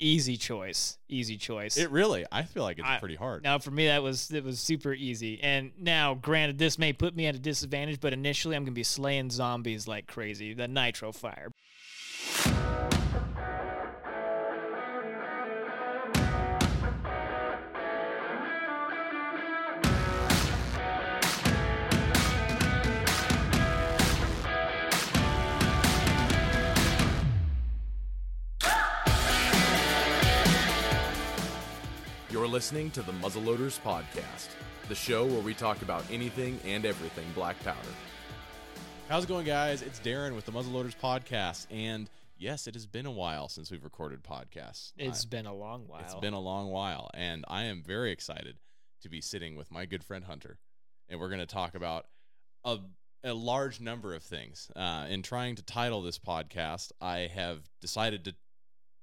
Easy choice. Easy choice. It really, I feel like it's I- pretty hard. Now, for me, that was it was super easy. And now, granted, this may put me at a disadvantage, but initially, I'm gonna be slaying zombies like crazy. The nitro fire. Listening to the Muzzleloaders Podcast, the show where we talk about anything and everything black powder. How's it going, guys? It's Darren with the Muzzleloaders Podcast, and yes, it has been a while since we've recorded podcasts. It's I- been a long while. it's been a long while, and I am very excited to be sitting with my good friend Hunter, and we're going to talk about a a large number of things. Uh, in trying to title this podcast, I have decided to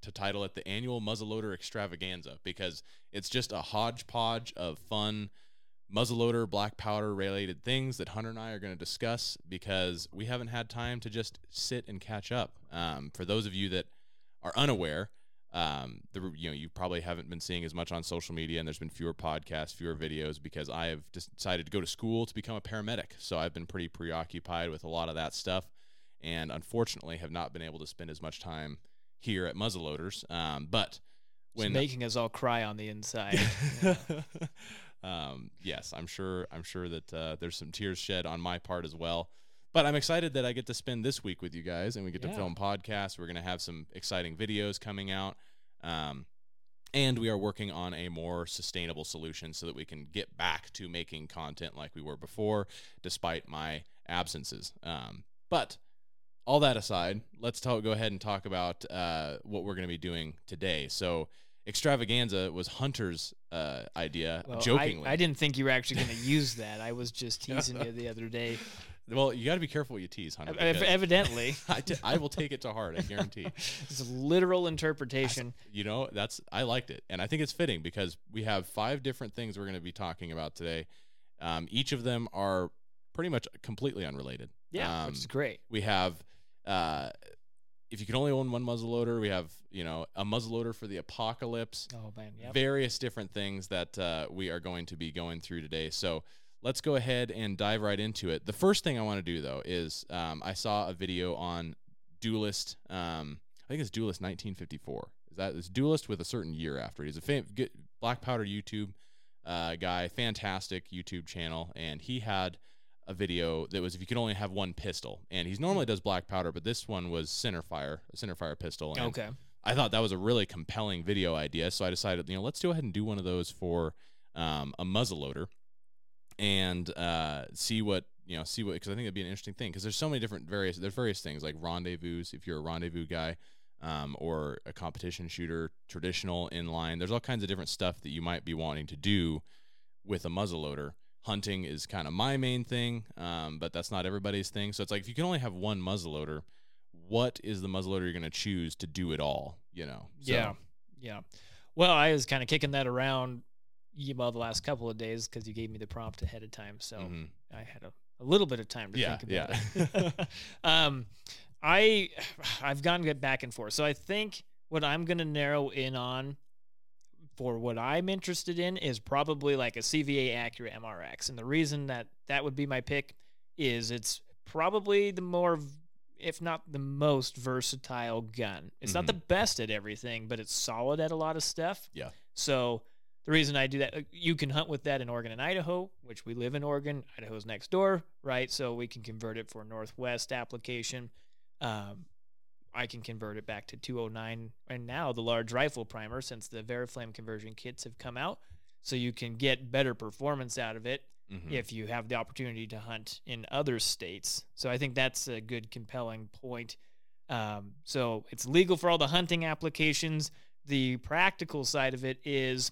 to title it the annual muzzleloader extravaganza because it's just a hodgepodge of fun muzzleloader black powder related things that hunter and i are going to discuss because we haven't had time to just sit and catch up. Um, for those of you that are unaware um, the, you know you probably haven't been seeing as much on social media and there's been fewer podcasts fewer videos because i have decided to go to school to become a paramedic. So i've been pretty preoccupied with a lot of that stuff and unfortunately have not been able to spend as much time here at muzzleloaders um, but It's when making us all cry on the inside. um, yes, I'm sure. I'm sure that uh, there's some tears shed on my part as well. But I'm excited that I get to spend this week with you guys, and we get to film podcasts. We're going to have some exciting videos coming out, um, and we are working on a more sustainable solution so that we can get back to making content like we were before, despite my absences. Um, but all that aside, let's talk, go ahead and talk about uh, what we're going to be doing today. So, extravaganza was Hunter's uh, idea, Well, I- jokingly. I, didn't think you were actually going to use that. I was just teasing you the other day. Well, you got to be careful what you tease, Hunter. Ev- Evidently, I, t- I will take it to heart. I guarantee. it's a literal interpretation. You know, that's I liked it, and I think it's fitting because we have five different things we're going to be talking about today. Um, each of them are pretty much completely unrelated. Yeah, Um, which is great. we have uh, if you can only own one muzzleloader, we have you know a muzzleloader for the apocalypse. Oh man, yeah. various different things that uh, we are going to be going through today. So let's go ahead and dive right into it. The first thing I want to do though is um, I saw a video on Duelist. Um, I think it's Duelist 1954. Is that it's Duelist with a certain year after? He's a fam- good Black Powder YouTube uh, guy, fantastic YouTube channel, and he had a video that was if you could only have one pistol, and he's normally does Black Powder, but this one was centerfire, a centerfire pistol. And Okay. I thought that was a really compelling video idea, so I decided, you know, let's go ahead and do one of those for um, a muzzleloader and uh, see what you know, see what because I think it'd be an interesting thing because there's so many different various there's various things like rendezvous if you're a rendezvous guy. Um, or a competition shooter, traditional inline. There's all kinds of different stuff that you might be wanting to do with a muzzleloader. Hunting is kind of my main thing, um, but that's not everybody's thing. So it's like if you can only have one muzzleloader, what is the muzzleloader you're going to choose to do it all? You know? So- Yeah, yeah. Well, I was kind of kicking that around, well, the last couple of days because you gave me the prompt ahead of time, so Mhm. I had a, a little bit of time to Yeah, think about yeah. it. um, I I've gone good back and forth, so I think what I'm gonna narrow in on for what I'm interested in is probably like a CVA Accura MRX, and the reason that that would be my pick is it's probably the more if not the most versatile gun. It's not the best at everything, but it's solid at a lot of stuff. Yeah. So the reason I do that, uh, you can hunt with that in Oregon and Idaho, which we live in Oregon. Idaho's next door, right? So we can convert it for Northwest application. Um, I can convert it back to 209 and now the large rifle primer since the VariFlame conversion kits have come out. So you can get better performance out of it Mhm. if you have the opportunity to hunt in other states. So I think that's a good, compelling point. Um, so it's legal for all the hunting applications. The practical side of it is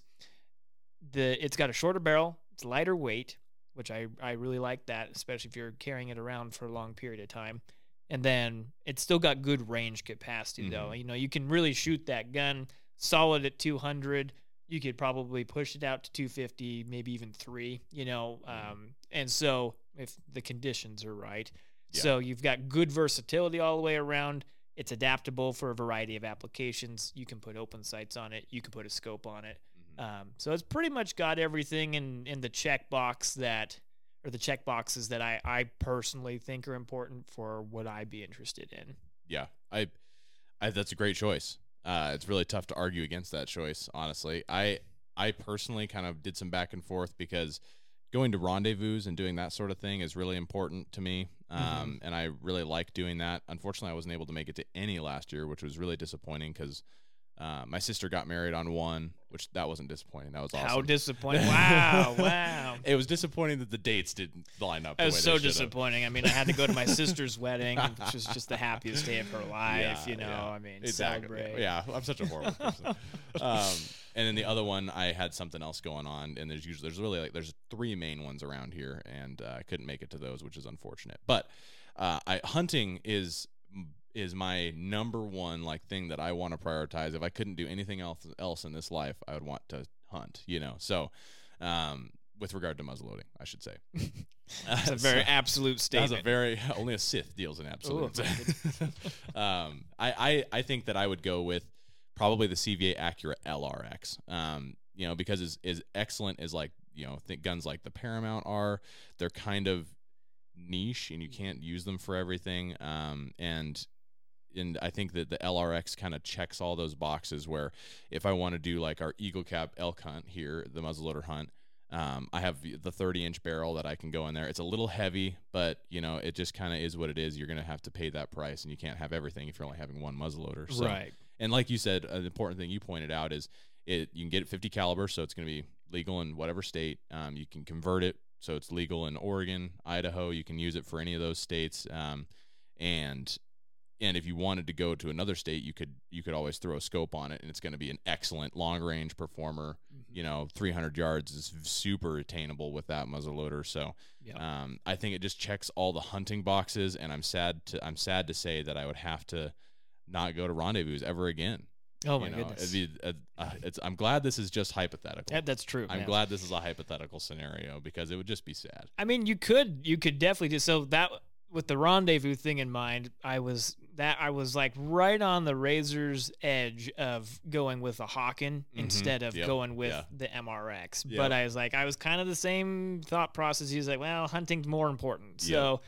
the it's got a shorter barrel, it's lighter weight, which I, I really like that, especially if you're carrying it around for a long period of time. And then it's still got good range capacity though. You know, you can really shoot that gun solid at 200 you could probably push it out to 250 maybe even three you know um, and so if the conditions are right Yeah. so you've got good versatility all the way around It's adaptable for a variety of applications. You can put open sights on it. You can put a scope on it. Mhm. Um, so it's pretty much got everything in in the checkbox that, or the check boxes that I I personally think are important for what I'd be interested in. yeah, I, I that's a great choice. Uh, it's really tough to argue against that choice, honestly. I I personally kind of did some back and forth because going to rendezvous and doing that sort of thing is really important to me. Um, and I really like doing that. Unfortunately, I wasn't able to make it to any last year, which was really disappointing because uh, my sister got married on one, which that wasn't disappointing. That was awesome. How disappointing! wow, wow. It was disappointing that the dates didn't line up. That the was way so they should have. disappointing. I mean, I had to go to my sister's wedding, which was just the happiest day of her life. Yeah, you know, yeah. I mean, Exactly. celebrate. Yeah, I'm such a horrible person. um, and then the other one, I had something else going on, and there's usually there's really like there's three main ones around here, and uh, I couldn't make it to those, which is unfortunate. But uh, I hunting is is my number one like thing that I want to prioritize. If I couldn't do anything else else in this life, I would want to hunt. You know, so. Um, with regard to muzzleloading, I should say. It's a very So- absolute that's statement. a very only a Sith deals in absolutes. um, I, I I think that I would go with probably the CVA Accura LRX. Um, you know, because as, as excellent as like you know, think guns like the Paramount are, they're kind of niche and you can't use them for everything. Um, and and I think that the LRX kind of checks all those boxes where if I want to do like our Eagle Cap elk hunt here, the muzzleloader hunt, um, I have the 30 inch barrel that I can go in there. It's a little heavy, but you know, it just kind of is what it is. You're going to have to pay that price and you can't have everything if you're only having one muzzleloader. So, right. and like you said, an important thing you pointed out is it you can get it 50 caliber, so it's going to be legal in whatever state. Um, you can convert it, so it's legal in Oregon, Idaho. You can use it for any of those states. Um, and and if you wanted to go to another state, you could you could always throw a scope on it, and it's going to be an excellent long range performer. Mm-hmm. You know, 300 yards is super attainable with that muzzleloader. So Yeah. um, I think it just checks all the hunting boxes, and I'm sad to I'm sad to say that I would have to not go to rendezvous ever again. oh my you know? goodness. Be, uh, uh, it's, I'm glad this is just hypothetical. That- that's true. I'm man. glad this is a hypothetical scenario because it would just be sad. I mean, you could you could definitely do so that with the rendezvous thing in mind. I was that I was like right on the razor's edge of going with a Hawken Mhm. instead of Yep. going with Yeah. the MRX. Yep. But I was like, I was kind of the same thought process. He was like, well, hunting's more important, so.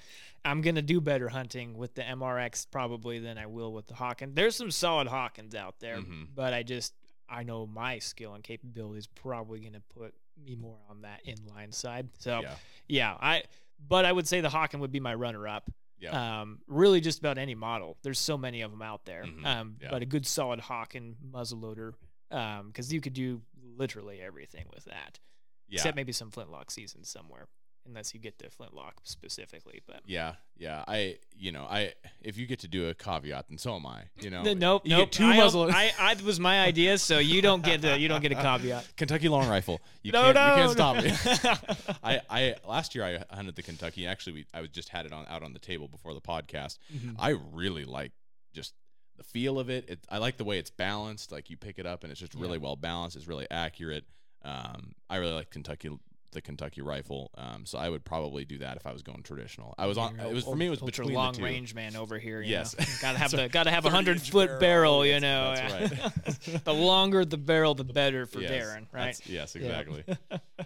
I'm gonna do better hunting with the MRX probably than I will with the Hawken. There's some solid Hawkens out there, Mhm. but I just I know my skill and capabilities probably gonna put me more on that inline side. So Yeah. yeah, I but I would say the Hawken would be my runner up. Yeah. Um, really just about any model. There's so many of them out there. Mhm, Um, yeah. but a good solid Hawken muzzleloader, um, because you could do literally everything with that, yeah. except maybe some flintlock seasons somewhere, unless you get the flintlock specifically. But yeah. Yeah. I, you know, I, if you get to do a caveat, then so am I, you know. No, nope, you get nope. two I, muzzle- I, I was my idea, so you don't get the you don't get a caveat. Kentucky long rifle. You no, can't, no, you can't stop me. I, I last year I hunted the Kentucky. Actually, we, I was just had it on out on the table before the podcast. Mhm. I really like just the feel of it. it. I like the way it's balanced. Like you pick it up and it's just really Yeah. well balanced. It's really accurate. Um, I really like Kentucky the Kentucky rifle. Um, so I would probably do that if I was going traditional. I was on. It was for me. It was between long range man over here. You Yes. gotta have So, the gotta have a hundred foot barrel. barrel. you know, that's right. the longer the barrel, the better for Yes, Darren, right? Yes, Yeah. exactly.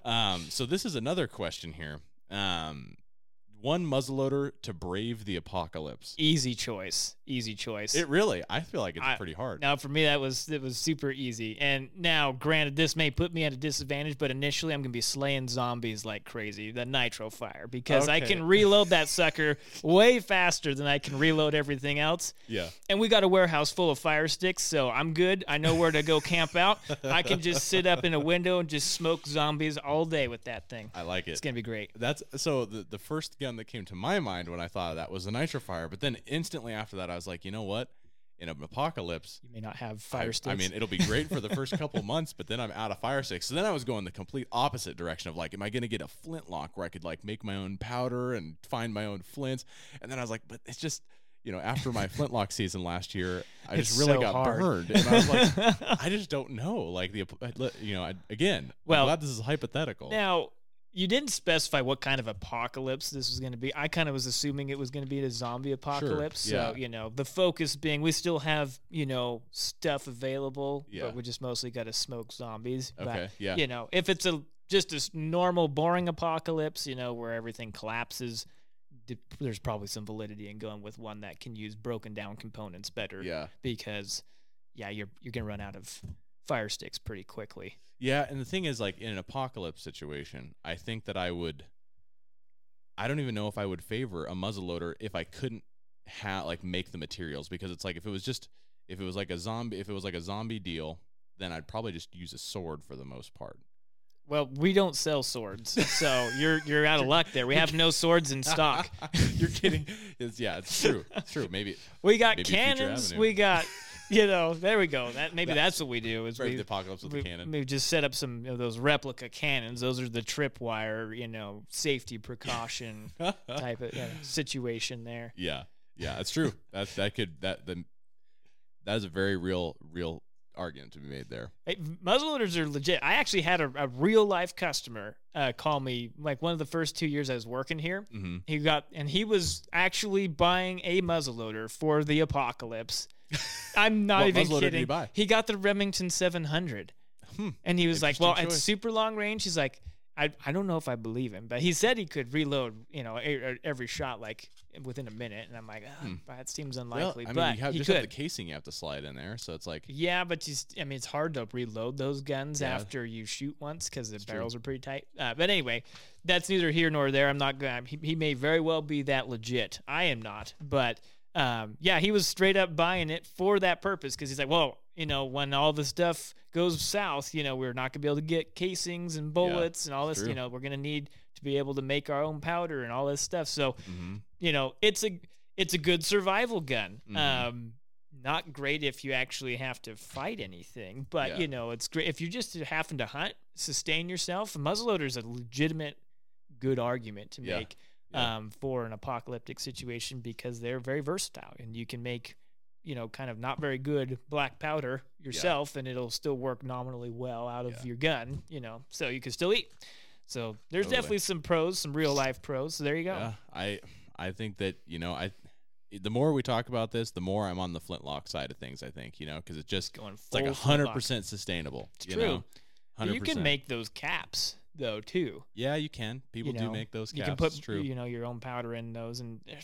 um, so this is another question here. Um, one muzzleloader to brave the apocalypse. Easy choice. Easy choice. It really, I feel like it's I- pretty hard. now for me that was it was super easy. And now granted this may put me at a disadvantage, but initially I'm gonna be slaying zombies like crazy, the nitro fire, because I can reload that sucker way faster than I can reload everything else. yeah, And we got a warehouse full of fire sticks, so I'm good. I know where to go camp out. I can just sit up in a window and just smoke zombies all day with that thing. I like it. It's gonna be great. That's so the the first gun that came to my mind when I thought of that was the nitro fire. But then instantly after that, I was like, you know what? In an apocalypse, You may not have I, fire sticks. I mean, it'll be great for the first couple months, but then I'm out of fire sticks. So then I was going the complete opposite direction of like, am I going to get a flintlock where I could like make my own powder and find my own flints? And then I was like, but it's just, you know, after my flintlock season last year, I It's just really so got hard. burned, and I was like, I just don't know. Like the, uh, you know, I, again, Well- I'm glad this is hypothetical. now you didn't specify what kind of apocalypse this was going to be. I kind of was assuming it was going to be a zombie apocalypse. yeah. So, you know, the focus being we still have, you know, stuff available, Yeah. but we just mostly got to smoke zombies. But, Okay, yeah. You know, if it's a just a normal, boring apocalypse, you know, where everything collapses, there's probably some validity in going with one that can use broken down components better Yeah. because, yeah, you're you're gonna run out of fire sticks pretty quickly. Yeah, and the thing is, like in an apocalypse situation, I think that I would. I don't even know if I would favor a muzzleloader if I couldn't have like make the materials because it's like if it was just if it was like a zombie if it was like a zombie deal, then I'd probably just use a sword for the most part. Well, we don't sell swords, so you're you're out of luck there. We have no swords in stock. You're kidding? It's, yeah, it's true. It's true. Maybe We got Maybe cannons. We got, you know, there we go. That maybe That- that's what we do. Is we, the apocalypse with we, the cannon. we just set up some of those replica cannons. Those are the tripwire, you know, safety precaution type of uh, situation there. Yeah, yeah, that's true. That that could that the that is a very real real argument to be made there. Hey, muzzleloaders are legit. I actually had a, a real life customer uh, call me like one of the first two years I was working here. Mm-hmm. He got and he was actually buying a muzzleloader for the apocalypse. I'm not What even kidding. he buy? He got the Remington 700, Hmm. and he was like, "Well, Interesting it's super long range." He's like, "I I don't know if I believe him, but he said he could reload, you know, a, a- every shot like within a minute." And I'm like, ah, Hmm. "That seems Well, unlikely." I mean, but you have, he just could. have the casing you have to slide in there, so it's like Yeah, but you, st- I mean, it's hard to reload those guns Yeah. after you shoot once because the It's true. barrels are pretty tight. Uh, but anyway, that's neither here nor there. I'm not going. He, he may very well be that legit. I am not. But um, yeah, he was straight up buying it for that purpose because he's like, well, you know, when all the stuff goes south, you know, we're not gonna be able to get casings and bullets and all this. true. You know, we're gonna need to be able to make our own powder and all this stuff. So mhm. you know, it's a it's a good survival gun. Mhm. Um, not great if you actually have to fight anything, but Yeah. you know, it's great if you just happen to hunt, sustain yourself. A muzzleloader is a legitimate good argument to Yeah. make Yeah. um, for an apocalyptic situation because they're very versatile and you can make you know kind of not very good black powder yourself and it'll still work nominally well out of Yeah. your gun you know so you can still eat so there's Totally. definitely some pros some real life pros so there you go yeah, I I think that you know I the more we talk about this, the more I'm on the flintlock side of things. I think you know because it's just going it's like hundred percent sustainable. It's you true. know? You 100%. can make those caps though too. Yeah, you can. People you do make those. Caps. You can put true. you know your own powder in those, and eh,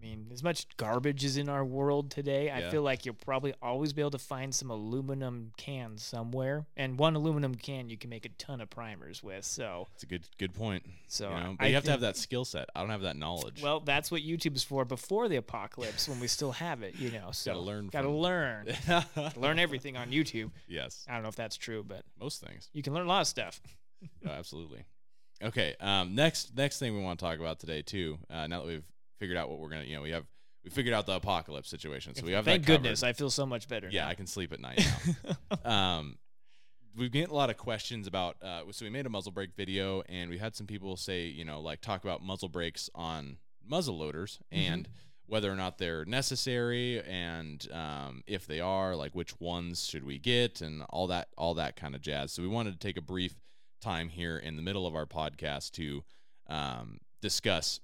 mean, as much garbage is in our world today, I feel like you'll probably always be able to find some aluminum cans somewhere, and one aluminum can you can make a ton of primers with. So, It's a good good point. so you know? I But you have to have that skill set. I don't have that knowledge. Well, that's what YouTube's for before the apocalypse, when we still have it. You know, so gotta learn. Gotta from- learn. learn everything on YouTube. yes, I don't know if that's true, but most things. you can learn a lot of stuff. Oh, absolutely. Okay. Um. Next. Next thing we want to talk about today too. Uh, now that we've figured out what we're gonna, you know, we have we figured out the apocalypse situation, so we have Thank goodness, I feel so much better. Yeah, now. I can sleep at night now. um, we've getting a lot of questions about. Uh, so we made a muzzle brake video, and we had some people say, you know, like talk about muzzle brakes on muzzle loaders Mm-hmm. and whether or not they're necessary, and um, if they are, like which ones should we get, and all that, all that kind of jazz. So we wanted to take a brief time here in the middle of our podcast to um, discuss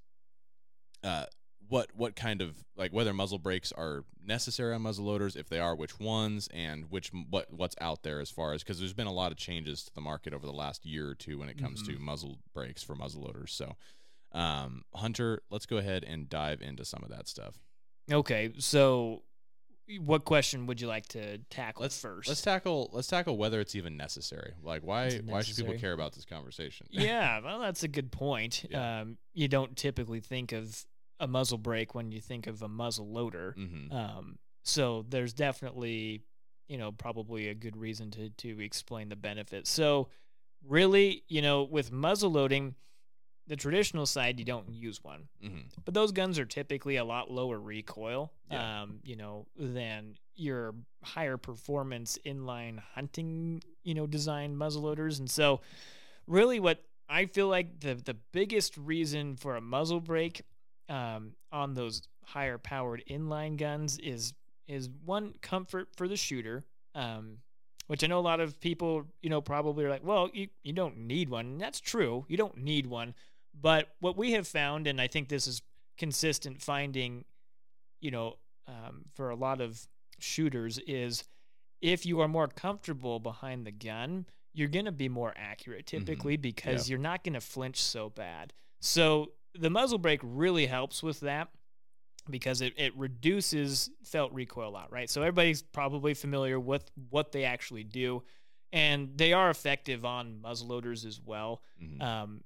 uh, what what kind of like whether muzzle brakes are necessary on muzzle loaders, if they are, which ones, and which what what's out there as far as because there's been a lot of changes to the market over the last year or two when it comes to muzzle brakes for muzzle loaders. So, um, Hunter, let's go ahead and dive into some of that stuff. Okay, so what question would you like to tackle Let's 1st Let's tackle let's tackle whether it's even necessary. Like why it why should people care about this conversation? yeah, well, that's a good point. Yeah. Um, you don't typically think of a muzzle brake when you think of a muzzle loader. hmm Um, so there's definitely, you know, probably a good reason to to explain the benefits. So really, you know, with muzzle loading, the traditional side you don't use one, hmm but those guns are typically a lot lower recoil, Yeah. um, you know, than your higher performance inline hunting, you know, design muzzleloaders. And so, really, what I feel like the the biggest reason for a muzzle brake um, on those higher powered inline guns is is one comfort for the shooter. Um, which I know a lot of people, you know, probably are like, well, you, you don't need one. And that's true. You don't need one. But what we have found, and I think this is consistent finding, you know, um, for a lot of shooters, is if you are more comfortable behind the gun, you're going to be more accurate typically because you're not going to flinch so bad. So the muzzle brake really helps with that because it, it reduces felt recoil a lot, right? So everybody's probably familiar with what they actually do, and they are effective on muzzleloaders as well. Mhm. Um,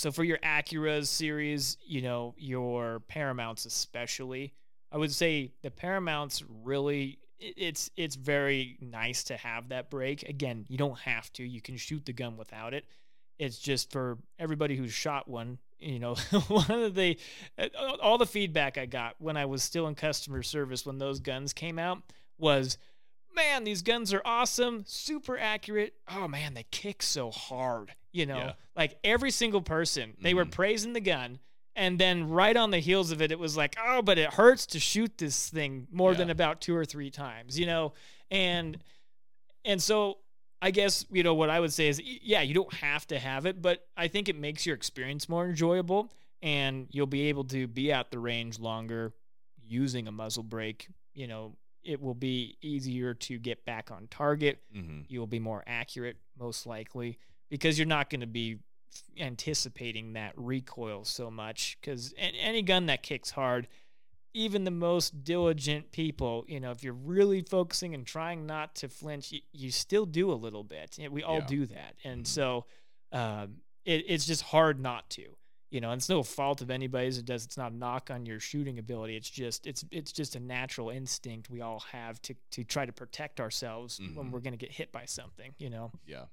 so for your Accura series, you know your Paramounts especially, I would say the Paramounts really it's it's very nice to have that brake. Again, you don't have to; you can shoot the gun without it. It's just for everybody who's shot one. You know, one of the uh, all the feedback I got when I was still in customer service when those guns came out was, man, these guns are awesome, super accurate. Oh man, they kick so hard. You know, Yeah. like every single person, they were Mhm. praising the gun. And then right on the heels of it, it was like, oh, but it hurts to shoot this thing more than about two or three times, you know? And and so I guess, you know, what I would say is, yeah, you don't have to have it, but I think it makes your experience more enjoyable and you'll be able to be at the range longer using a muzzle brake. You know, it will be easier to get back on target. Mhm. You'll be more accurate, most likely, because you're not going to be anticipating that recoil so much. Because any gun that kicks hard, even the most diligent people, you know, if you're really focusing and trying not to flinch, you, you still do a little bit. We all Yeah. do that. And Mhm. so um, it, it's just hard not to. You know, and it's no fault of anybody's. It does. It's not a knock on your shooting ability. It's just it's it's just a natural instinct we all have to to try to protect ourselves when Mhm. we're going to get hit by something. You know. Yeah.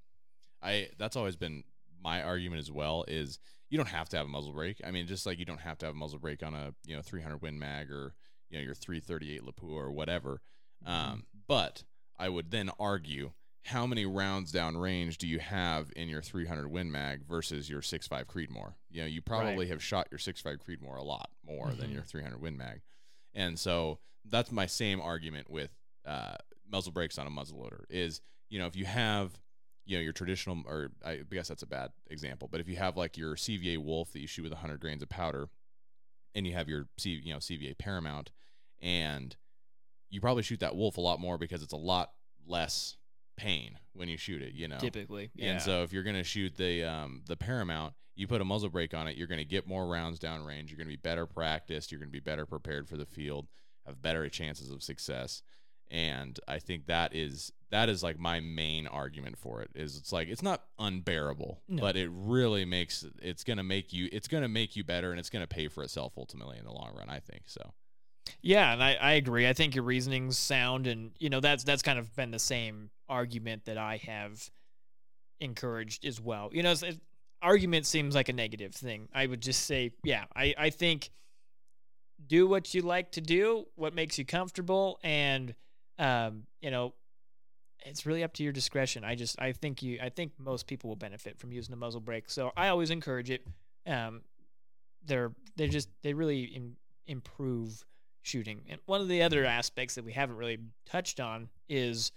I that's always been my argument as well is you don't have to have a muzzle brake. I mean, just like you don't have to have a muzzle brake on a, you know, 300 Win Mag or, you know, your 338 Lapua or whatever. Um, but I would then argue how many rounds down range do you have in your 300 Win Mag versus your 6.5 Creedmoor? You know, you probably have shot your 6.5 Creedmoor a lot more than Mhm. your 300 Win Mag. And so that's my same argument with uh, muzzle brakes on a muzzle loader is, you know, if you have, you know, your traditional, or I guess that's a bad example, but if you have like your CVA Wolf that you shoot with 100 grains of powder and you have your, C, you know, CVA Paramount and you probably shoot that Wolf a lot more because it's a lot less pain when you shoot it, you know. Typically, yeah. And so if you're gonna shoot the um, the Paramount, you put a muzzle brake on it, you're gonna get more rounds downrange. You're gonna be better practiced. You're gonna be better prepared for the field. Have better chances of success. And I think that is that is like my main argument for it. Is it's like it's not unbearable, No. but it really makes it's gonna make you it's gonna make you better, and it's gonna pay for itself ultimately in the long run. I think so. Yeah, and I, I agree. I think your reasoning's sound, and you know that's that's kind of been the same argument that I have encouraged as well. You know, it's, it, argument seems like a negative thing. I would just say, yeah, I I think do what you like to do, what makes you comfortable, and um, you know, it's really up to your discretion. I just I think you I think most people will benefit from using a muzzle brake, so I always encourage it. Um, they're they just they really im- improve shooting. And one of the other aspects that we haven't really touched on is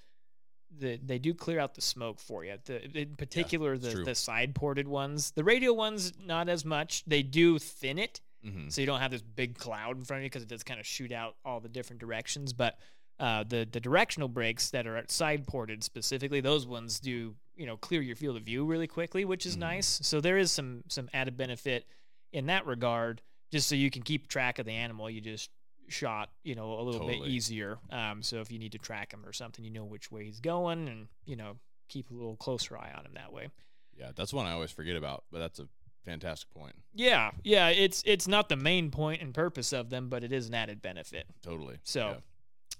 the they do clear out the smoke for you. The in particular it's the the side ported ones. The radial ones not as much. They do thin it Mm-hmm. so you don't have this big cloud in front of you because it does kind of shoot out all the different directions. But uh, the the directional brakes that are side ported specifically, those ones do you know clear your field of view really quickly, which is Mhm. nice. So there is some some added benefit in that regard, just so you can keep track of the animal you just shot, you know, a little bit easier. Um, so if you need to track him or something, you know which way he's going, and you know keep a little closer eye on him that way. Yeah, that's one I always forget about, but that's a fantastic point. Yeah, yeah, it's it's not the main point and purpose of them, but it is an added benefit. Totally. So,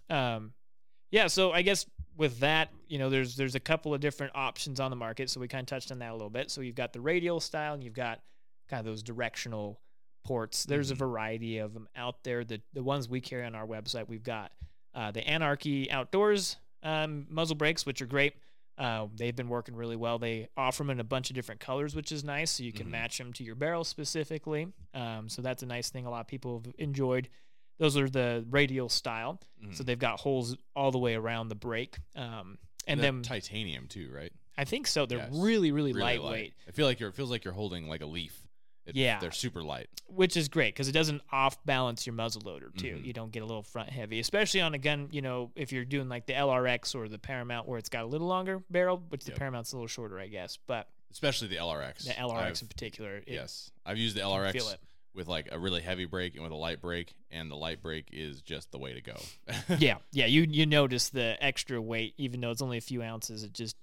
Yeah. um, yeah. So I guess with that, you know, there's there's a couple of different options on the market. So we kind of touched on that a little bit. So you've got the radial style, and you've got kind of those directional ports. There's Mhm. a variety of them out there. The the ones we carry on our website, we've got uh, the Anarchy Outdoors um, muzzle brakes, which are great. Uh, they've been working really well. They offer them in a bunch of different colors, which is nice. So you can Mhm. match them to your barrel specifically. Um, so that's a nice thing. A lot of people have enjoyed. Those are the radial style. So Mhm. they've got holes all the way around the brake. Um, And they're then titanium too, right? I think so. They're Yes. really, really, Really light. lightweight, I feel like you're. It feels like you're holding like a leaf. It- Yeah. they're super light. which is great because it doesn't off balance your muzzle loader too. Mhm. You don't get a little front heavy, especially on a gun. You know, if you're doing like the LRX or the Paramount, where it's got a little longer barrel, which the Paramount's a little shorter, I guess. But Especially the LRX. the LRX I've- in particular, it, yes, I've used the LRX with like a really heavy brake and with a light brake, and the light brake is just the way to go. yeah, yeah. You you notice the extra weight, even though it's only a few ounces. It just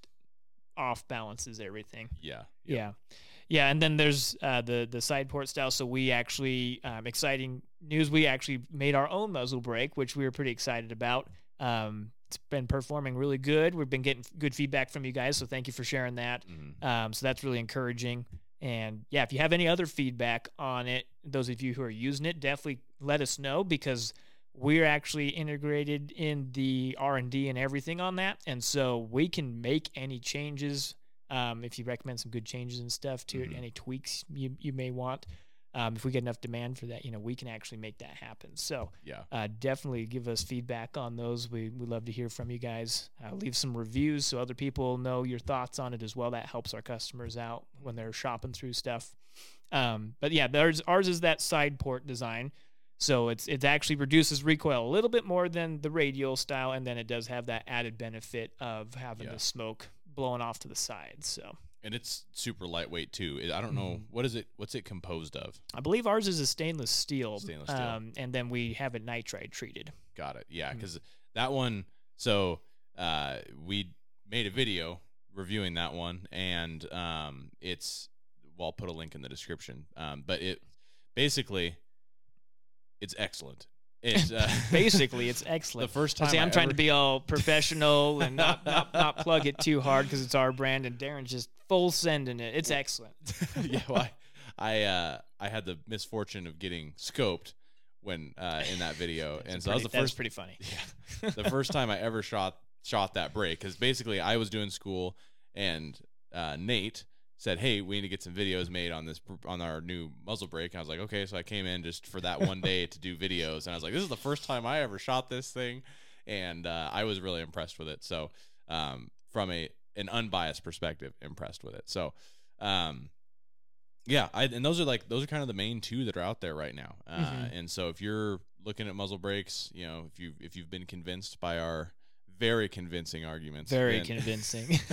off balances everything. yeah. Yeah. Yeah, and then there's uh, the the side port style. So we actually um, exciting news. We actually made our own muzzle brake, which we were pretty excited about. Um, it's been performing really good. We've been getting good feedback from you guys, so thank you for sharing that. Mhm. Um, so that's really encouraging. And yeah, if you have any other feedback on it, those of you who are using it, definitely let us know because we're actually integrated in the R and D and everything on that, and so we can make any changes. Um, if you recommend some good changes and stuff to it, Mhm. any tweaks you you may want. Um, if we get enough demand for that, you know, we can actually make that happen. So Yeah. uh, definitely give us feedback on those. We we love to hear from you guys. Uh, leave some reviews so other people know your thoughts on it as well. That helps our customers out when they're shopping through stuff. Um, but yeah, ours ours is that side port design. So it's it actually reduces recoil a little bit more than the radial style, and then it does have that added benefit of having Yeah. the smoke blowing off to the side. So And it's super lightweight too. I don't know Mhm. what is it. What's it composed of? I believe ours is a stainless steel, Stainless steel. Um, and then we have it nitride treated. Got it. Yeah, because that one. So uh, we made a video reviewing that one, and um, it's. Well, I'll put a link in the description. Um, but it basically, it's excellent. It uh, Basically, it's excellent. the first time see, I I'm trying ever- to be all professional and not, not, not plug it too hard because it's our brand, and Darren's just full sending it. It's excellent. yeah, well, I I, uh, I had the misfortune of getting scoped when uh, in that video, and so that was the first pretty funny. yeah, the first time I ever shot shot that brake because basically I was doing school and uh, Nate said, "Hey, we need to get some videos made on this on our new muzzle brake." And I was like, "Okay," so I came in just for that one day to do videos, and I was like, "This is the first time I ever shot this thing," and uh, I was really impressed with it. So, um, from a an unbiased perspective, impressed with it. So, um, yeah, I, and those are like those are kind of the main two that are out there right now. Uh, Mhm. And so if you're looking at muzzle brakes, you know, if you if you've been convinced by our very convincing arguments, Very then- convincing.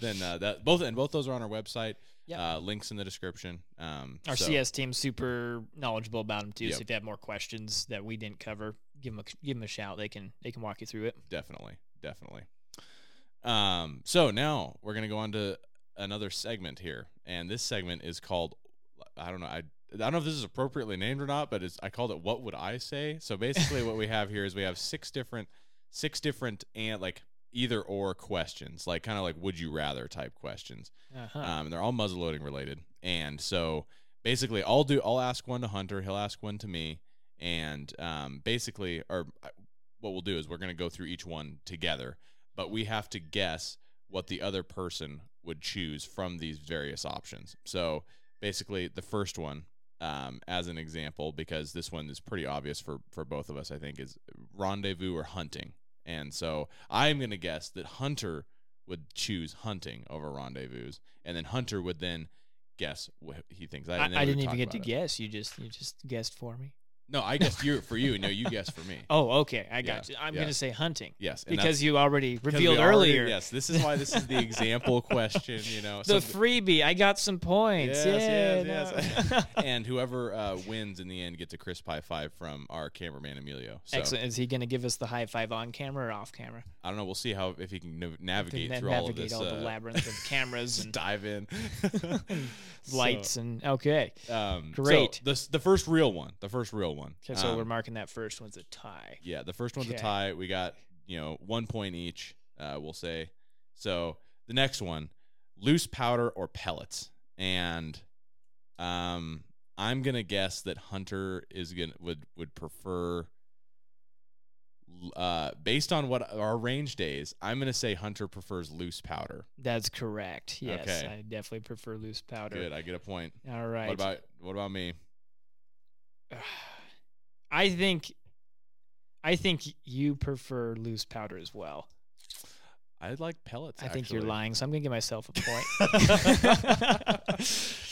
then uh, that both and both those are on our website. Yep. Uh, links in the description. Um, Our so- CS team's super knowledgeable about them too. Yep. So if you have more questions that we didn't cover, give them a, give them a shout. They can they can walk you through it. definitely, definitely. Um, so now we're gonna go on to another segment here, and this segment is called I don't know I. I don't know if this is appropriately named or not, but it's I called it "What Would I Say." So basically, what we have here is we have six different, six different and like either or questions, like kind of like "Would you rather" type questions. Uh-huh. Um, they're all muzzleloading related. And so basically, I'll do I'll ask one to Hunter, he'll ask one to me, and um, basically, or uh, what we'll do is we're gonna go through each one together, but we have to guess what the other person would choose from these various options. So basically, the first one. Um, as an example, because this one is pretty obvious for for both of us, I think, is rendezvous or hunting. And so I'm going to guess that Hunter would choose hunting over rendezvous, and then Hunter would then guess what he thinks. I, then I didn't even get to it. guess. You just you just guessed for me. No, I guessed you for you. No, you guessed for me. Oh, okay. I got Yeah, you. I'm yeah. gonna say hunting Yes, and because you already we revealed already- earlier. Yes, this is why this is the example question. You know, The so- freebie. I got some points. Yes, yeah, yes, no. yes. and whoever uh, wins in the end gets a crisp high five from our cameraman Emilio. So Excellent. Is he going to give us the high five on camera or off camera? I don't know. We'll see how if he can nav- navigate Na- through all of navigate this. all the uh, labyrinth of cameras and dive in. lights and okay. Um, so Great. the the first real one. The first real one. Okay, so Um, we're marking that first one's a tie. Yeah, the first one's Okay. a tie. We got you know one point each. Uh, we'll say. So the next one, loose powder or pellets, and um, I'm gonna guess that Hunter is gonna would would prefer. Uh, based on what our range days, I'm gonna say Hunter prefers loose powder. That's correct. Yes, Okay. I definitely prefer loose powder. Good, I get a point. All right. What about what about me? I think I think you prefer loose powder as well. I like pellets. I think you're lying, so I'm gonna give myself a point.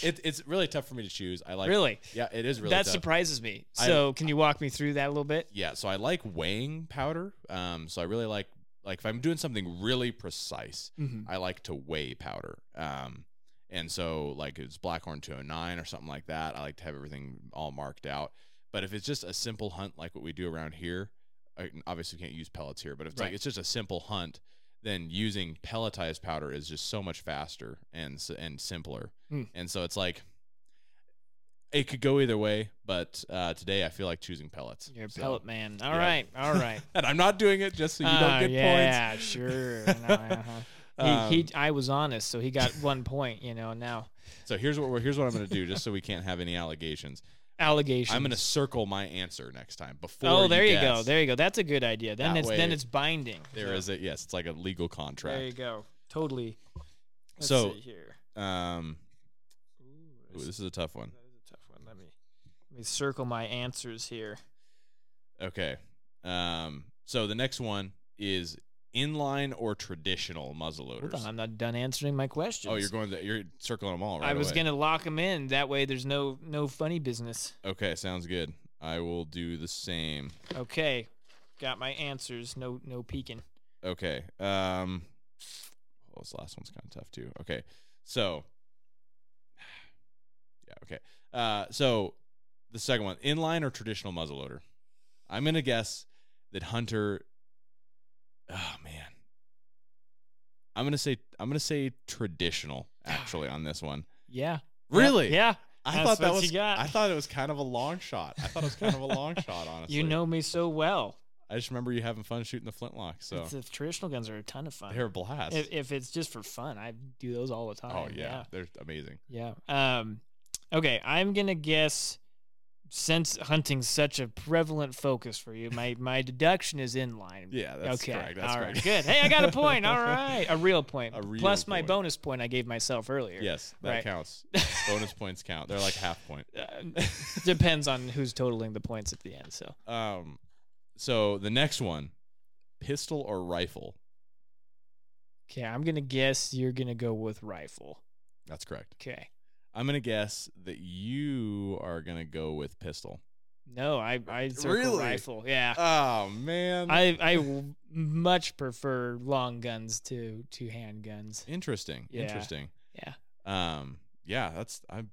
It, it's really tough for me to choose. I like really? Yeah, it is really that tough. surprises me. I- So, can you walk me through that a little bit? Yeah, so I like weighing powder. Um, so I really like like if I'm doing something really precise, Mm-hmm. I like to weigh powder. Um, and so like it's Blackhorn 209 or something like that. I like to have everything all marked out. But if it's just a simple hunt like what we do around here, I obviously can't use pellets here. But if it's Right. like it's just a simple hunt, then using pelletized powder is just so much faster and and simpler. Hmm. And so it's like it could go either way. But uh, today I feel like choosing pellets. You're a So- pellet man. All yeah. right, all right. and I'm not doing it just so you Ah, don't get points. yeah, sure. No, uh-huh. Um, he, he, I was honest, so he got one point. You know, now So here's what we're, here's what I'm going to do, just so we can't have any allegations. Allegations. I'm going to circle my answer next time before. Oh, there you, go. There you go. That's a good idea. Then That it's then it's binding. There So, is a yes. It's like a legal contract. There you go. Totally. Let's So- here. Um, Ooh, ooh, this is a tough one. That is a tough one. Let me let me circle my answers here. Okay. Um, so the next one is inline or traditional muzzle Hold loaders. on, I'm not done answering my questions. Oh, you're going to you're circling them all right I was away. gonna lock them in. That way, there's no no funny business. Okay, sounds good. I will do the same. Okay, got my answers. No no peeking. Okay. Um, well, this last one's kind of tough too. Okay, so yeah. Okay. Uh, so the second one, inline or traditional muzzleloader. I'm gonna guess that Hunter. Oh man. I'm gonna say I'm gonna say traditional actually on this one. Yeah. Really? Yeah. I That's thought that what was you got. I thought it was kind of a long shot. I thought it was kind of a long shot, honestly. You know me so well. I just remember you having fun shooting the flintlock, so It's, the traditional guns are a ton of fun. they're a blast. If, if it's just for fun, I do those all the time. oh yeah, they're amazing. Yeah. Um, okay, I'm gonna guess since hunting's such a prevalent focus for you, my my deduction is in line. Yeah, that's okay. correct. That's all right. correct. Good. Hey, I got a point. All right, a real point. A real Plus my bonus point I gave myself earlier. Yes, that Right. counts. Bonus points count. They're like half point. Uh, depends on who's totaling the points at the end. So Um, so the next one, pistol or rifle? okay, I'm gonna guess you're gonna go with rifle. That's correct. Okay. I'm gonna guess that you are gonna go with pistol. No, I I Really? rifle. Yeah. Oh man, I I much prefer long guns to to handguns. interesting. Yeah. Interesting. Yeah. Um, yeah, that's I'm.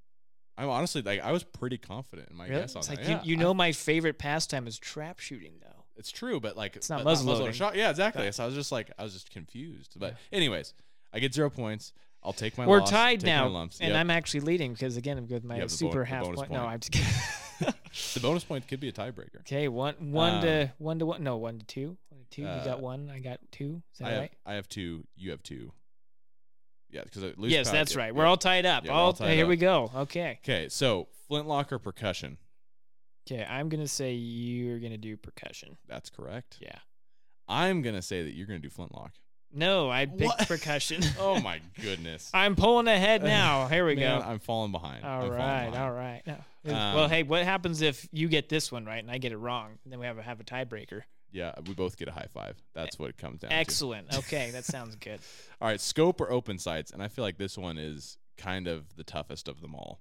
I'm honestly like I was pretty confident in my Really? guess on It's that. like Yeah, you, you I- know my favorite pastime is trap shooting though. It's true, but like It's not muzzleloading. shot. Yeah, exactly. But- so I was just like I was just confused. But anyways, I get zero points. I'll take my. We're loss, tied now, lumps. and Yep. I'm actually leading because again with my You have the super half bonus point. No. I'm just kidding. the bonus point could be a tiebreaker. okay, one one to Um, one to one. No, one to two. One to two. you uh, got one. I got two. Is that I have right? I have two. You have two. Yeah, because Yes, that's right. We're all tied up. Yeah, all, all tied here up. we go. Okay. Okay, so flintlock or percussion? Okay, I'm gonna say you're gonna do percussion. That's correct. Yeah. I'm gonna say that you're gonna do flintlock. No, I picked What? percussion. Oh my goodness. I'm pulling ahead now. Here we Man, go. I'm falling behind. All I'm falling right, behind. all right. No. Um, well, hey, what happens if you get this one right and I get it wrong? Then we have a have a tiebreaker. Yeah, we both get a high five. That's what it comes down to. Excellent. Okay, that sounds good. All right, scope or open sights, and I feel like this one is kind of the toughest of them all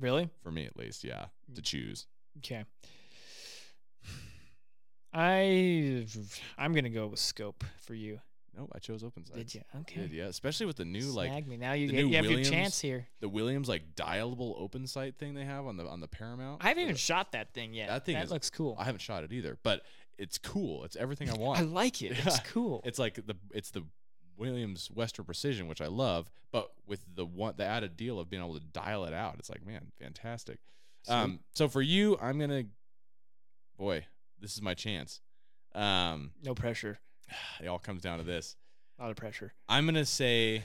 Really? for me, at least. Yeah, to choose. Okay. I I'm gonna go with scope for you. Nope, I chose open sights. Did you? Okay. Did, yeah, especially with the new like Snag me now. You, get, you have Williams- your chance here. the Williams like dialable open sight thing they have on the on the Paramount. I haven't even shot that thing yet. That thing is- looks cool. I haven't shot it either, but it's cool. It's everything I want. I like it. It's cool. It's like the it's the Williams Western Precision, which I love, but with the one the added deal of being able to dial it out, it's like man, fantastic. Um, so for you, I'm gonna, boy, this is my chance. Um, no pressure. it all comes down to this. A lot of pressure. I'm gonna say,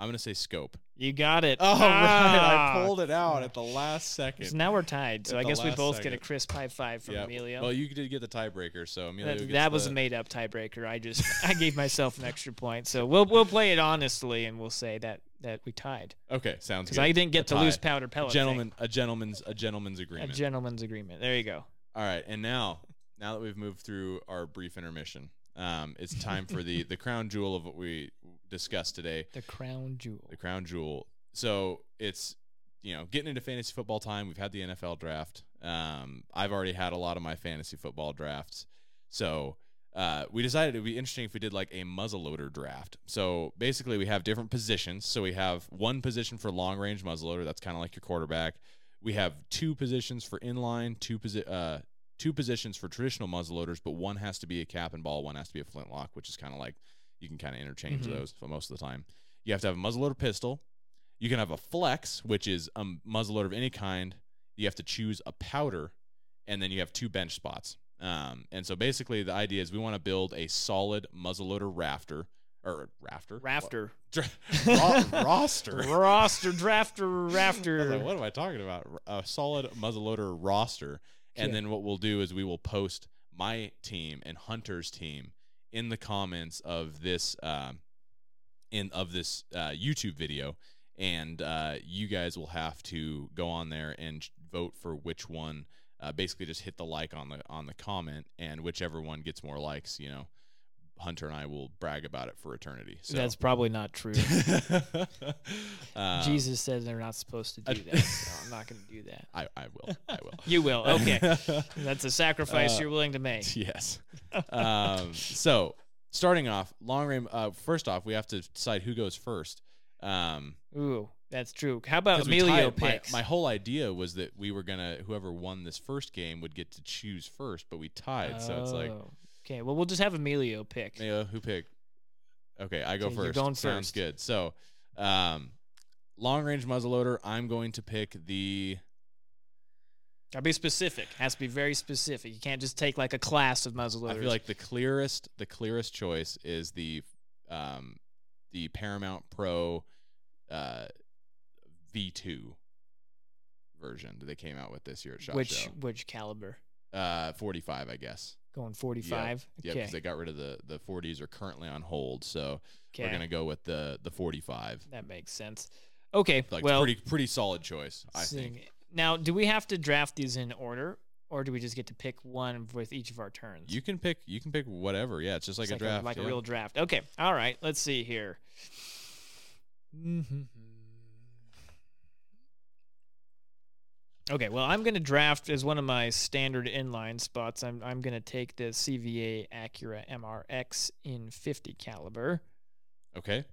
I'm gonna say scope. You got it. Oh, right, I Ah. pulled it out at the last second. So now we're tied. So At I guess we both get a crisp high five from Yeah, Emilio. Well, you did get the tiebreaker, so Emilio. that that was the- a made up tiebreaker. I just I gave myself an extra point. So we'll we'll play it honestly and we'll say that that we tied Okay, sounds because good. I didn't get A the loose tie. powder a pellet. gentleman, a gentleman's, a gentleman's thing. a gentleman's agreement. There you go. All right, and now now that we've moved through our brief intermission, um, it's time for the the crown jewel of what we discussed today. The crown jewel. The crown jewel. So it's you know getting into fantasy football time. We've had the NFL draft. Um, I've already had a lot of my fantasy football drafts. So uh, we decided it would be interesting if we did like a muzzleloader draft. So basically, we have different positions. So we have one position for long range muzzleloader. That's kind of like your quarterback. We have two positions for inline, two posi- uh, two positions for traditional muzzleloaders, but one has to be a cap and ball, one has to be a flintlock, which is kind of like you can kind of interchange Mhm. those for most of the time. You have to have a muzzleloader pistol. You can have a flex, which is a muzzleloader of any kind. You have to choose a powder, and then you have two bench spots. Um, and so basically, the idea is we want to build a solid muzzleloader rafter or rafter Rafter. Dra- ro- roster. Roster, drafter, rafter. like, what am I talking about? A solid muzzleloader roster. And Yeah. then what we'll do is we will post my team and Hunter's team in the comments of this um, in of this uh, YouTube video, and uh, you guys will have to go on there and vote for which one. Uh, basically, just hit the like on the on the comment, and whichever one gets more likes, you know, Hunter and I will brag about it for eternity. So That's probably not true. Um, Jesus says they're not supposed to do that, so I'm not going to do that. I, I will. I will. You will. Okay. That's a sacrifice Uh, you're willing to make. yes. Um, so starting off, long range. Uh, first off, we have to decide who goes first. Um, Ooh, that's true. How about Emilio tied- my, picks? my whole idea was that we were gonna whoever won this first game would get to choose first, but we tied. So it's like, Oh, okay. Well, we'll just have Emilio pick. Mayo, who picked? Okay, I go Okay, you're going first. Sounds good. So, um, long range muzzleloader. I'm going to pick the. I'll be specific. Has to be very specific. You can't just take like a class of muzzleloaders. I feel like the clearest the clearest choice is the um the Paramount Pro uh V2 version that they came out with this year at Shot which Show. which caliber? Uh 45, I guess. Going 45. Yeah, okay. because they got rid of the the 40s are currently on hold, so we're going to go with the the 45. That makes sense. Okay. Like well, pretty pretty solid choice, I seeing- think. Now, do we have to draft these in order, or do we just get to pick one with each of our turns? You can pick you can pick whatever. Yeah, it's just like It's a draft. like yeah. a real draft. Okay. All right. Let's see here. Mm-hmm. Okay, well, I'm going to draft as one of my standard inline spots. I'm I'm going to take the CVA Accura MRX in 50 caliber. Okay.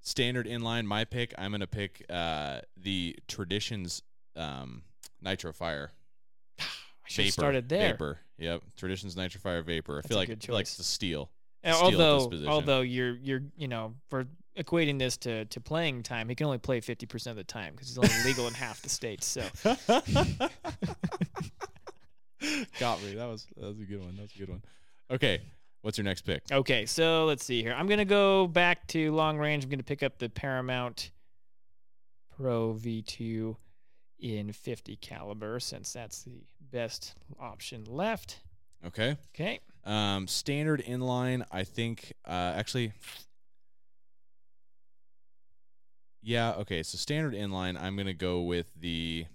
Standard inline, my pick. I'm gonna pick uh, the Traditions um, Nitro Fire. I should Vapor, have started there. Vapor. Yep. Traditions Nitro Fire Vapor. I That's feel like good I feel like choice. it's a steal. Steal at this although although you're you're you know for equating this to to playing time, he can only play 50% of the time because he's only legal in half the states. So Got me. That was that was a good one. That was a good one. Okay. What's your next pick? Okay, so let's see here. I'm gonna go back to long range. I'm gonna pick up the Paramount Pro V2 in 50 caliber since that's the best option left. Okay. Okay, Um, standard inline. I think. Uh, actually. Yeah. Okay. So standard inline. I'm gonna go with the.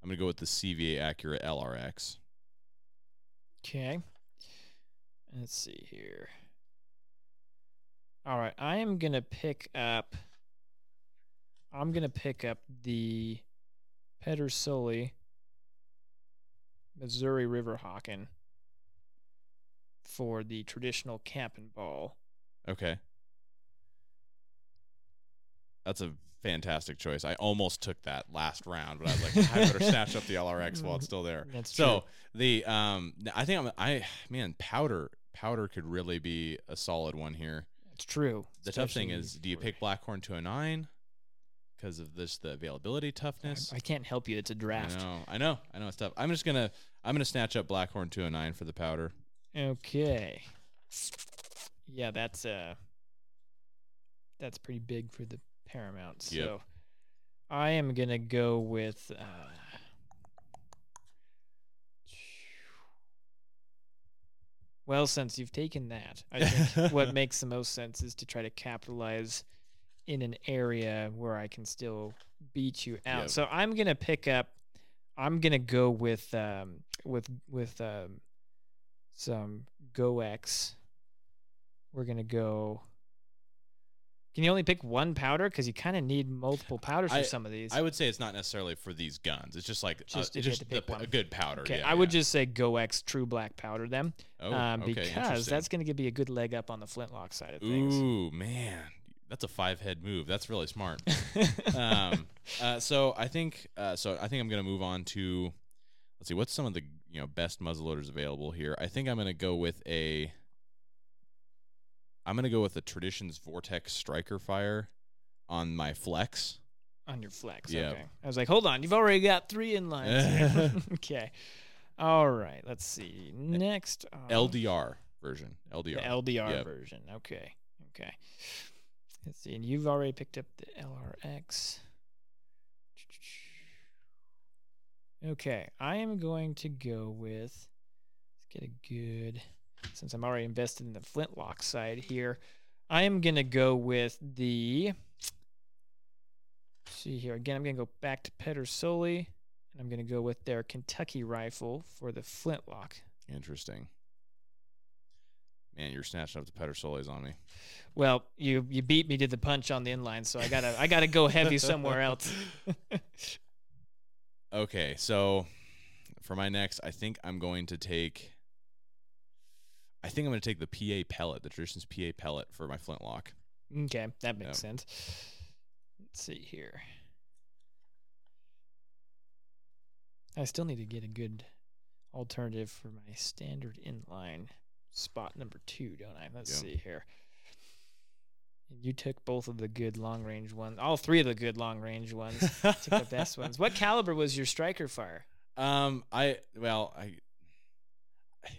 I'm gonna go with the CVA Accura LRX. okay. Let's see here. All right, I am gonna pick up. I'm gonna pick up the Pedersoli Missouri River Hawken for the traditional cap and ball. Okay. That's a fantastic choice. I almost took that last round, but I was like, I better snatch up the LRX while it's still there. That's So the um, I think I'm I man powder powder could really be a solid one here. It's true. The tough thing is, do you pick Blackhorn 209 because of this the availability toughness? I, I can't help you. It's a draft. I know, I know, I know it's tough. I'm just gonna I'm gonna snatch up Blackhorn 209 for the powder. Okay. Yeah, that's uh that's pretty big for the Paramount. So Yep. I am gonna go with uh Well, since you've taken that, I think what makes the most sense is to try to capitalize in an area where I can still beat you out. Yep. So I'm gonna pick up. I'm gonna go with um, with with um, some GOEX. We're gonna go. Can you only pick one powder? Because you kind of need multiple powders for I- some of these. I would say it's not necessarily for these guns. It's just like Just uh, just the- a good powder. okay, yeah, I would yeah. just say GOEX True Black Powder them, oh, um, okay, because that's gonna give you a good leg up on the flintlock side of things. Ooh man, that's a five head move. That's really smart. um, uh, so I think uh, so. I think I'm gonna move on to let's see what's some of the you know best muzzleloaders available here. I think I'm gonna go with a. I'm gonna go with the Traditions Vortex Striker Fire on my Flex. on your flex. Yeah. Okay. I was like, hold on, you've already got three inlines. here." okay. All right. Let's see. Next, um, LDR version. the LDR. LDR Yep. version. Okay. Okay. Let's see. And you've already picked up the LRX. Okay. I am going to go with. Let's get a good. Since I'm already invested in the flintlock side here, I am going to go with the. See here again. I'm going to go back to Pedersoli, and I'm going to go with their Kentucky rifle for the flintlock. Interesting. Man, you're snatching up the Pedersolis on me. Well, you you beat me to the punch on the inline, so I gotta I gotta go heavy somewhere else. Okay, so for my next, I think I'm going to take. I think I'm going to take the PA pellet, the Traditions PA pellet for my flintlock. okay, that makes Yep. sense. Let's see here. I still need to get a good alternative for my standard inline spot number two, don't I? Let's Yep. see here. You took both of the good long range ones, all three of the good long range ones. took the best ones. What caliber was your striker fire? Um, I well, I.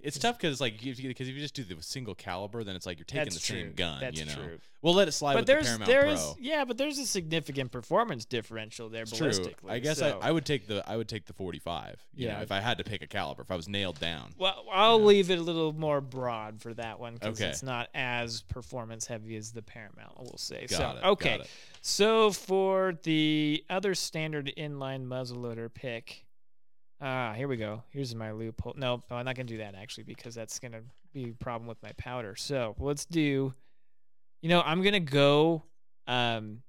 It's tough because like because if you just do the single caliber, then it's like you're taking That's the true. same gun. That's you know, true. we'll let it slide but with the there's Paramount there's Pro. yeah, but there's a significant performance differential there It's true. I guess so- I, I would take the I would take the 45. You know, Yeah. if I had to pick a caliber, if I was nailed down. Well, I'll leave it a little more broad for that one because Okay. it's not as performance heavy as the Paramount. We'll say. Got so it, okay, got it. so for the other standard inline muzzleloader pick, ah, here we go. Here's my loophole. No, no, I'm not gonna do that actually because that's gonna be a problem with my powder. So let's do. You know, I'm gonna go. Um,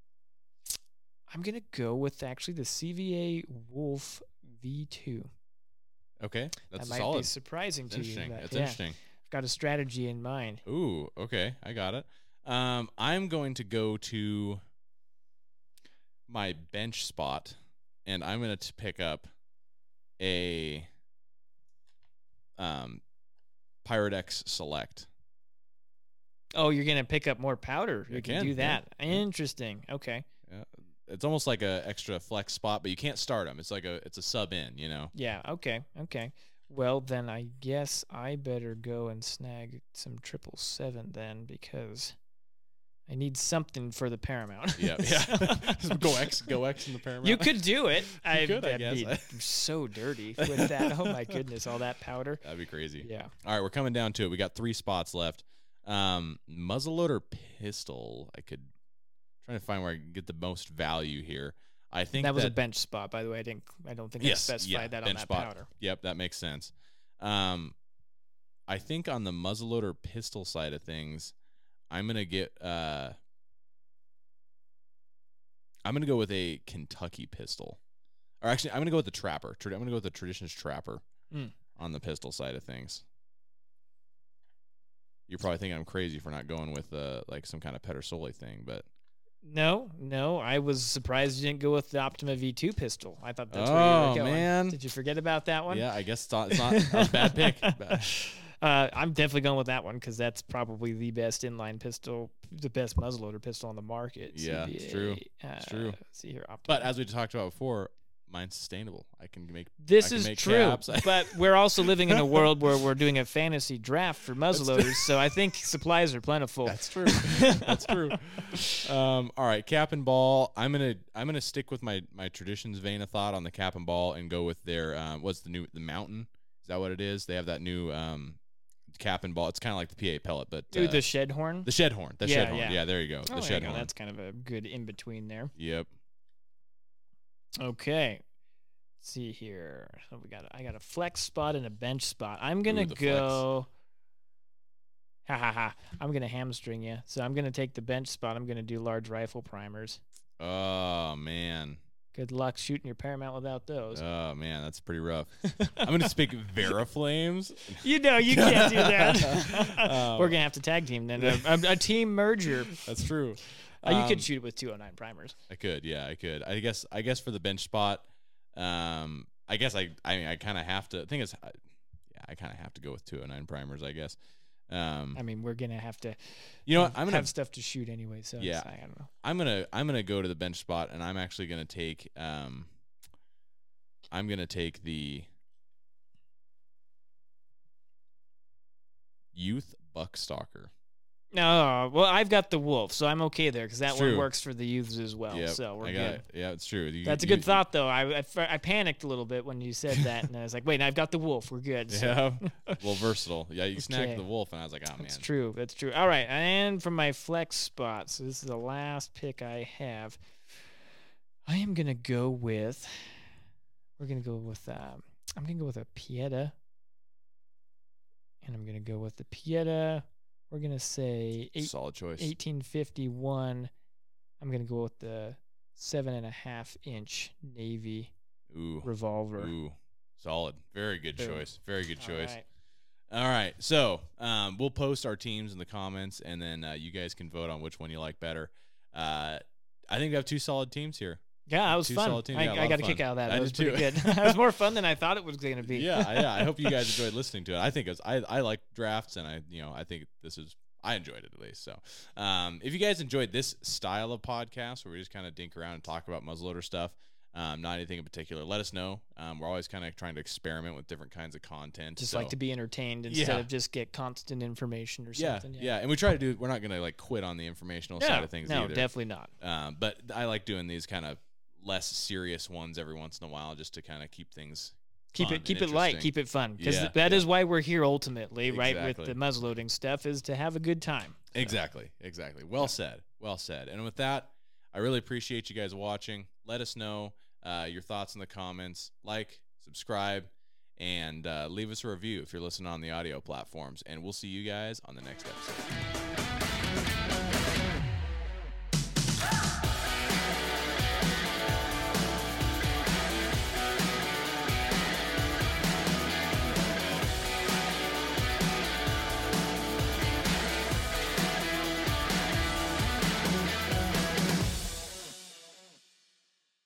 I'm gonna go with actually the CVA Wolf V2. Okay, that's that might solid. be surprising It's to you. interesting. but That's yeah, interesting. I've got a strategy in mind. Ooh, okay, I got it. Um, I'm going to go to my bench spot, and I'm going to pick up a um, Pyrodex Select. Oh, you're gonna pick up more powder. You can, can, do that. yeah. Interesting. Okay. Yeah, it's almost like a extra flex spot, but you can't start them. It's like a it's a sub in, you know. Yeah. Okay. Okay. Well, then I guess I better go and snag some triple seven then because I need something for the Paramount. Yeah, yeah. go X, go X in the Paramount. You could do it. I, could, I guess. be so dirty with that. Oh my goodness, all that powder. That'd be crazy. Yeah. All right, we're coming down to it. We got three spots left. Um, muzzleloader pistol. I could trying to find where I can get the most value here. I think That was a bench spot, by the way. I didn't. I don't think Yes, I specified yeah, that on that spot. powder. Yep, that makes sense. Um, I think on the muzzleloader pistol side of things, I'm gonna get. Uh, I'm gonna go with a Kentucky pistol, or actually, I'm gonna go with the Trapper. Tra- I'm gonna go with the Traditions Trapper Mm. on the pistol side of things. You're probably thinking I'm crazy for not going with uh, like some kind of Pedersoli thing, but No, no. I was surprised you didn't go with the Optima V2 pistol. I thought that's where you Oh, were going. man. Did you forget about that one? yeah, I guess it's not. It's not a bad pick. Uh, I'm definitely going with that one because that's probably the best inline pistol, the best muzzleloader pistol on the market. Yeah, it's true. Uh, It's true. see here, Optima. But as we talked about before, mine's sustainable. I can make. this can is make true. caps. but we're also living in a world where we're doing a fantasy draft for muzzleloaders, so I think supplies are plentiful. That's true. That's true. Um, all right, cap and ball. I'm gonna I'm gonna stick with my my traditions vein of thought on the cap and ball and go with their um, what's the new the mountain? Is that what it is? They have that new um, cap and ball. It's kind of like the PA pellet, but Dude, uh, the shed horn. the shed horn. The Yeah, shed horn. yeah. Yeah. there you go. Oh, the shed go. horn. That's kind of a good in between there. Yep. Okay. see here. So we got I got a flex spot and a bench spot. I'm gonna Ooh, the flex. go. Ha ha ha! I'm gonna hamstring you. So I'm gonna take the bench spot. I'm gonna do large rifle primers. Oh man. Good luck shooting your Paramount without those. Oh man, that's pretty rough. I'm gonna speak VariFlames. you know you can't do that. Um, We're gonna have to tag team then. A, a, a team merger. That's true. Uh, you could Um, shoot it with 209 primers. I could, yeah, I could. I guess, I guess for the bench spot, um, I guess I, I, mean, I kind of have to. I think it's, I- yeah, I kind of have to go with 209 primers. I guess. Um, I mean, we're gonna have to. you know what? I'm gonna, have stuff to shoot anyway. So Yeah. I don't know. I'm gonna, I'm gonna go to the bench spot, and I'm actually gonna take, um, I'm gonna take the youth buck stalker. No, well, I've got the wolf, so I'm okay there because that It's one true. works for the youths as well. Yep, so we're I good. it. Yeah, it's true. You- That's a you- good thought, though. I, I I panicked a little bit when you said that, and I was like, "Wait, I've got the wolf. We're good." So Yeah, well, versatile. Yeah, you snagged the wolf, and I was like, oh man, That's true. That's true. All right, and for my flex spot, so this is the last pick I have. I am gonna go with. We're gonna go with. Um, I'm gonna go with a Pietta, and I'm gonna go with the Pietta. We're gonna say eight, solid choice. 1851. I'm gonna go with the seven and a half inch Navy Ooh, revolver. ooh, solid. Very good Boom. choice. Very good choice. right. All right, so um, we'll post our teams in the comments, and then uh, you guys can vote on which one you like better. Uh, I think we have two solid teams here. Yeah, that was Two fun. I, Yeah, I got a kick out of that. I was pretty good. that was more fun than I thought it was going to be. Yeah, yeah. I hope you guys enjoyed listening to it. I think it was, I I like drafts, and I you know I think this is I enjoyed it at least. So, um, if you guys enjoyed this style of podcast where we just kind of dink around and talk about muzzleloader stuff, um, not anything in particular, let us know. Um, we're always kind of trying to experiment with different kinds of content. just so- like to be entertained instead Yeah. of just get constant information or yeah, something. yeah, and we try to do. We're not going to like quit on the informational No, side of things no, either. definitely not. Um, but I like doing these kind of less serious ones every once in a while, just to kind of keep things. Keep it, keep it light, keep it fun, because Yeah, that is yeah. why we're here ultimately, right? With Exactly. the muzzleloading stuff, is to have a good time. Exactly, exactly. Well said. Well said. And with that, I really appreciate you guys watching. Let us know uh, your thoughts in the comments. Like, subscribe, and uh, leave us a review if you're listening on the audio platforms. And we'll see you guys on the next episode.